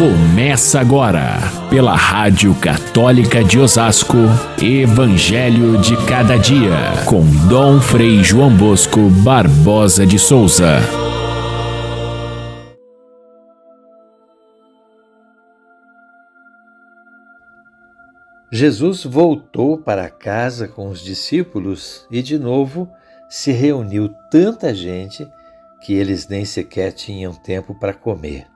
Começa agora, pela Rádio Católica de Osasco, Evangelho de Cada Dia, com Dom Frei João Bosco Barbosa de Souza. Jesus voltou para casa com os discípulos e de novo se reuniu tanta gente que eles nem sequer tinham tempo para comer.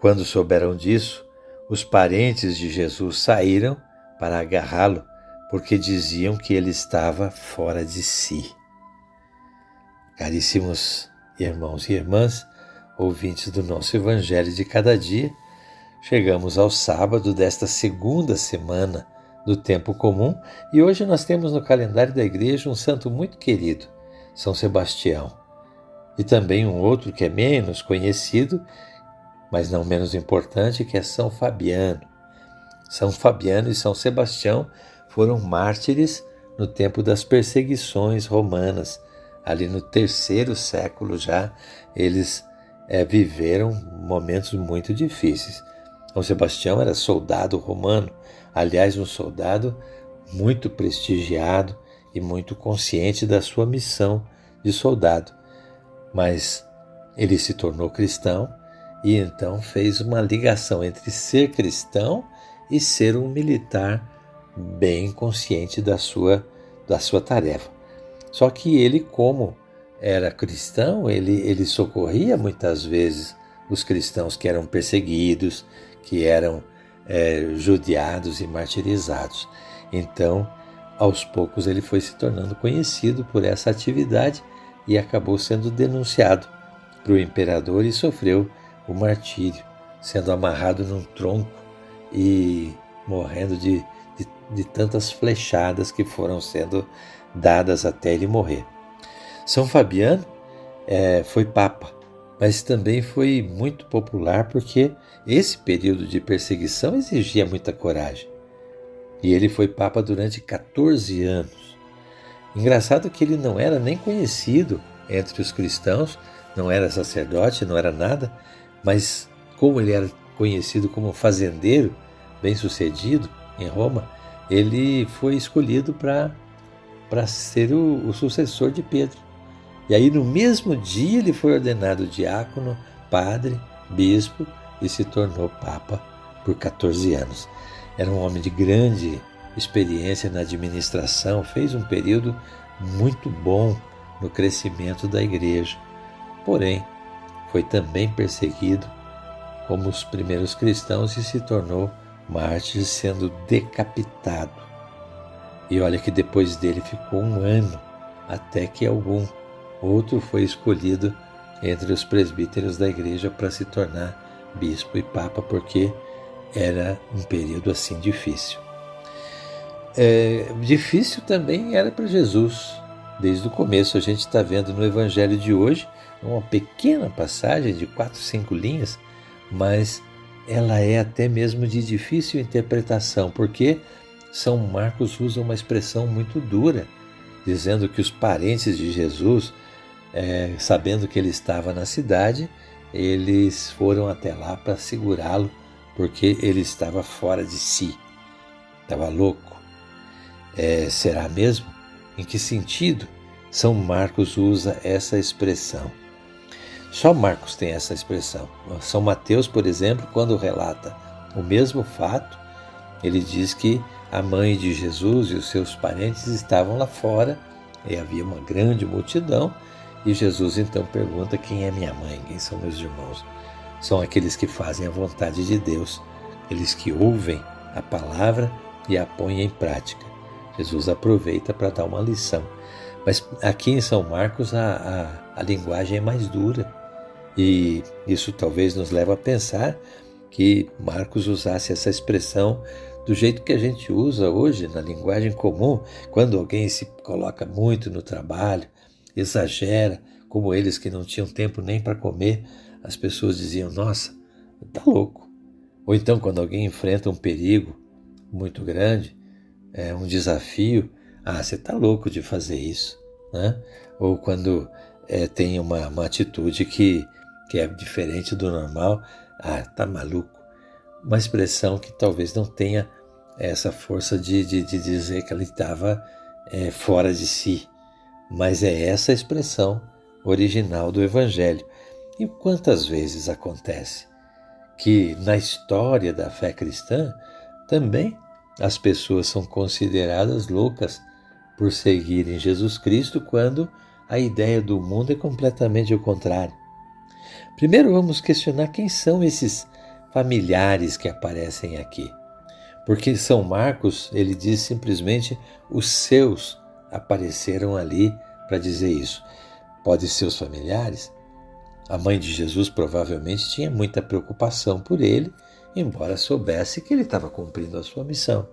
Quando souberam disso, os parentes de Jesus saíram para agarrá-lo, porque diziam que ele estava fora de si. Caríssimos irmãos e irmãs, ouvintes do nosso Evangelho de cada dia, chegamos ao sábado desta segunda semana do tempo comum e hoje nós temos no calendário da igreja um santo muito querido, São Sebastião, e também um outro que é menos conhecido, mas não menos importante, que é São Fabiano. São Fabiano e São Sebastião foram mártires no tempo das perseguições romanas. Ali no terceiro século já, eles é, viveram momentos muito difíceis. São Sebastião era soldado romano, aliás, um soldado muito prestigiado e muito consciente da sua missão de soldado. Mas ele se tornou cristão e então fez uma ligação entre ser cristão e ser um militar bem consciente da sua, da sua tarefa. Só que ele, como era cristão, ele, ele socorria muitas vezes os cristãos que eram perseguidos, que eram é, judiados e martirizados. Então, aos poucos, ele foi se tornando conhecido por essa atividade e acabou sendo denunciado para o imperador e sofreu o martírio, sendo amarrado num tronco e morrendo de, de, de tantas flechadas que foram sendo dadas até ele morrer. São Fabiano é, foi papa, mas também foi muito popular porque esse período de perseguição exigia muita coragem. E ele foi papa durante 14 anos. Engraçado que ele não era nem conhecido entre os cristãos, não era sacerdote, não era nada, mas como ele era conhecido como fazendeiro, bem-sucedido em Roma, ele foi escolhido para ser o, o sucessor de Pedro. E aí, no mesmo dia, ele foi ordenado diácono, padre, bispo e se tornou papa por 14 anos. Era um homem de grande experiência na administração, fez um período muito bom no crescimento da igreja. Porém, foi também perseguido como os primeiros cristãos e se tornou mártir, sendo decapitado. E olha que depois dele ficou um ano até que algum outro foi escolhido entre os presbíteros da igreja para se tornar bispo e papa, porque era um período assim difícil. É, difícil também era para Jesus. Desde o começo, a gente está vendo no Evangelho de hoje uma pequena passagem de quatro, cinco linhas, mas ela é até mesmo de difícil interpretação, porque São Marcos usa uma expressão muito dura, dizendo que os parentes de Jesus, é, sabendo que ele estava na cidade, eles foram até lá para segurá-lo, porque ele estava fora de si, estava louco. É, será mesmo? Em que sentido São Marcos usa essa expressão? Só Marcos tem essa expressão. São Mateus, por exemplo, quando relata o mesmo fato, ele diz que a mãe de Jesus e os seus parentes estavam lá fora e havia uma grande multidão. E Jesus então pergunta: Quem é minha mãe? Quem são meus irmãos? São aqueles que fazem a vontade de Deus, aqueles que ouvem a palavra e a põem em prática. Jesus aproveita para dar uma lição. Mas aqui em São Marcos a, a, a linguagem é mais dura. E isso talvez nos leve a pensar que Marcos usasse essa expressão do jeito que a gente usa hoje na linguagem comum, quando alguém se coloca muito no trabalho, exagera, como eles que não tinham tempo nem para comer, as pessoas diziam: Nossa, tá louco. Ou então, quando alguém enfrenta um perigo muito grande, é um desafio, ah, você tá louco de fazer isso, né? Ou quando é, tem uma, uma atitude que que é diferente do normal, ah, tá maluco. Uma expressão que talvez não tenha essa força de, de, de dizer que ele estava é, fora de si, mas é essa expressão original do Evangelho. E quantas vezes acontece que na história da fé cristã também as pessoas são consideradas loucas por seguirem Jesus Cristo quando a ideia do mundo é completamente o contrário. Primeiro vamos questionar quem são esses familiares que aparecem aqui. Porque São Marcos, ele diz simplesmente os seus apareceram ali para dizer isso. Pode ser os familiares? A mãe de Jesus provavelmente tinha muita preocupação por ele, embora soubesse que ele estava cumprindo a sua missão.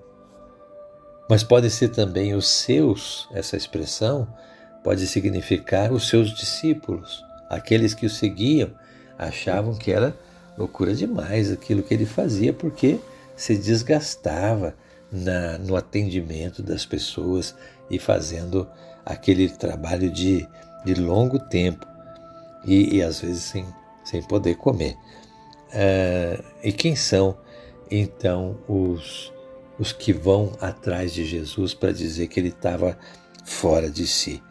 Mas pode ser também os seus, essa expressão pode significar os seus discípulos, aqueles que o seguiam, achavam que era loucura demais aquilo que ele fazia, porque se desgastava na, no atendimento das pessoas e fazendo aquele trabalho de, de longo tempo e, e às vezes sem, sem poder comer. Uh, e quem são então os, os que vão atrás de Jesus para dizer que ele estava fora de si?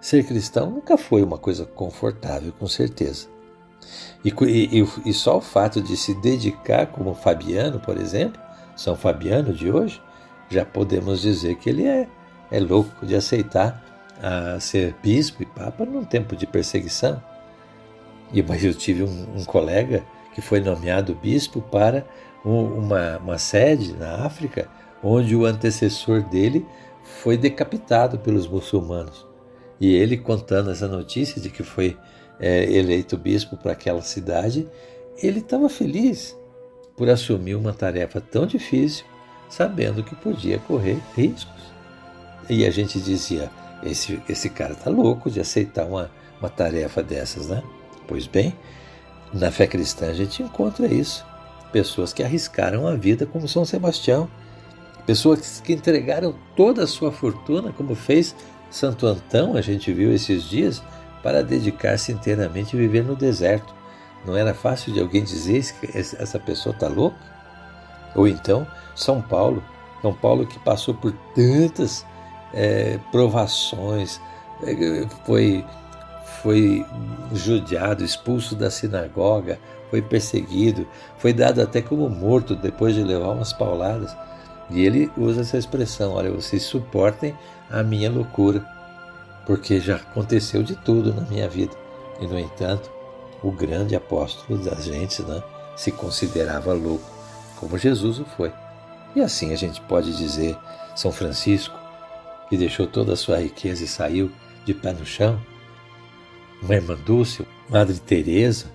Ser cristão nunca foi uma coisa confortável, com certeza. E, e, e, só o fato de se dedicar, como Fabiano, por exemplo, São Fabiano de hoje, já podemos dizer que ele é, é louco de aceitar a ser bispo e papa num tempo de perseguição. E mas eu tive um, um colega que foi nomeado bispo para um, uma, uma sede na África, onde o antecessor dele foi decapitado pelos muçulmanos. E ele contando essa notícia de que foi é, eleito bispo para aquela cidade, ele estava feliz por assumir uma tarefa tão difícil, sabendo que podia correr riscos. E a gente dizia: esse, esse cara está louco de aceitar uma, uma tarefa dessas, né? Pois bem, na fé cristã a gente encontra isso. Pessoas que arriscaram a vida, como São Sebastião. Pessoas que entregaram toda a sua fortuna, como fez Santo Antão, a gente viu esses dias, para dedicar-se inteiramente a viver no deserto. Não era fácil de alguém dizer que essa pessoa está louca? Ou então, São Paulo, São Paulo que passou por tantas é, provações, é, foi, foi judiado, expulso da sinagoga, foi perseguido, foi dado até como morto depois de levar umas pauladas. E ele usa essa expressão: olha, vocês suportem a minha loucura, porque já aconteceu de tudo na minha vida. E, no entanto, o grande apóstolo das gentes né, se considerava louco, como Jesus o foi. E assim a gente pode dizer São Francisco, que deixou toda a sua riqueza e saiu de pé no chão, uma irmã Dulce, Madre Teresa,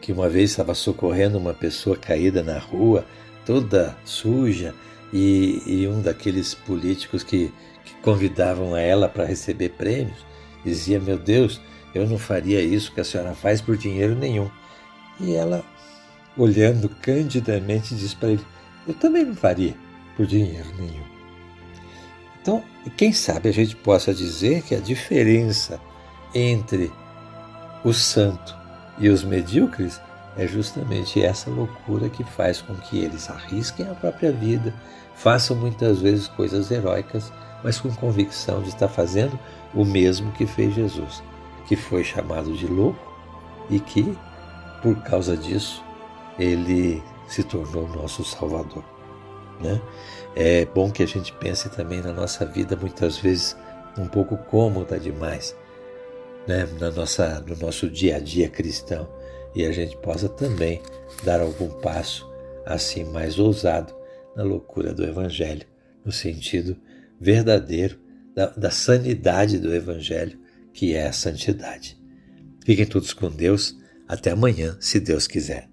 que uma vez estava socorrendo uma pessoa caída na rua, toda suja, e, e um daqueles políticos que, que convidavam a ela para receber prêmios dizia: Meu Deus, eu não faria isso que a senhora faz por dinheiro nenhum. E ela, olhando candidamente, disse para ele: Eu também não faria por dinheiro nenhum. Então, quem sabe a gente possa dizer que a diferença entre o santo e os medíocres é justamente essa loucura que faz com que eles arrisquem a própria vida, façam muitas vezes coisas heróicas, mas com convicção de estar fazendo o mesmo que fez Jesus, que foi chamado de louco e que, por causa disso, ele se tornou nosso Salvador. Né? É bom que a gente pense também na nossa vida, muitas vezes um pouco cômoda demais, né? na nossa, no nosso dia a dia cristão, e a gente possa também dar algum passo assim mais ousado na loucura do Evangelho, no sentido verdadeiro da, da sanidade do Evangelho, que é a santidade. Fiquem todos com Deus. Até amanhã, se Deus quiser.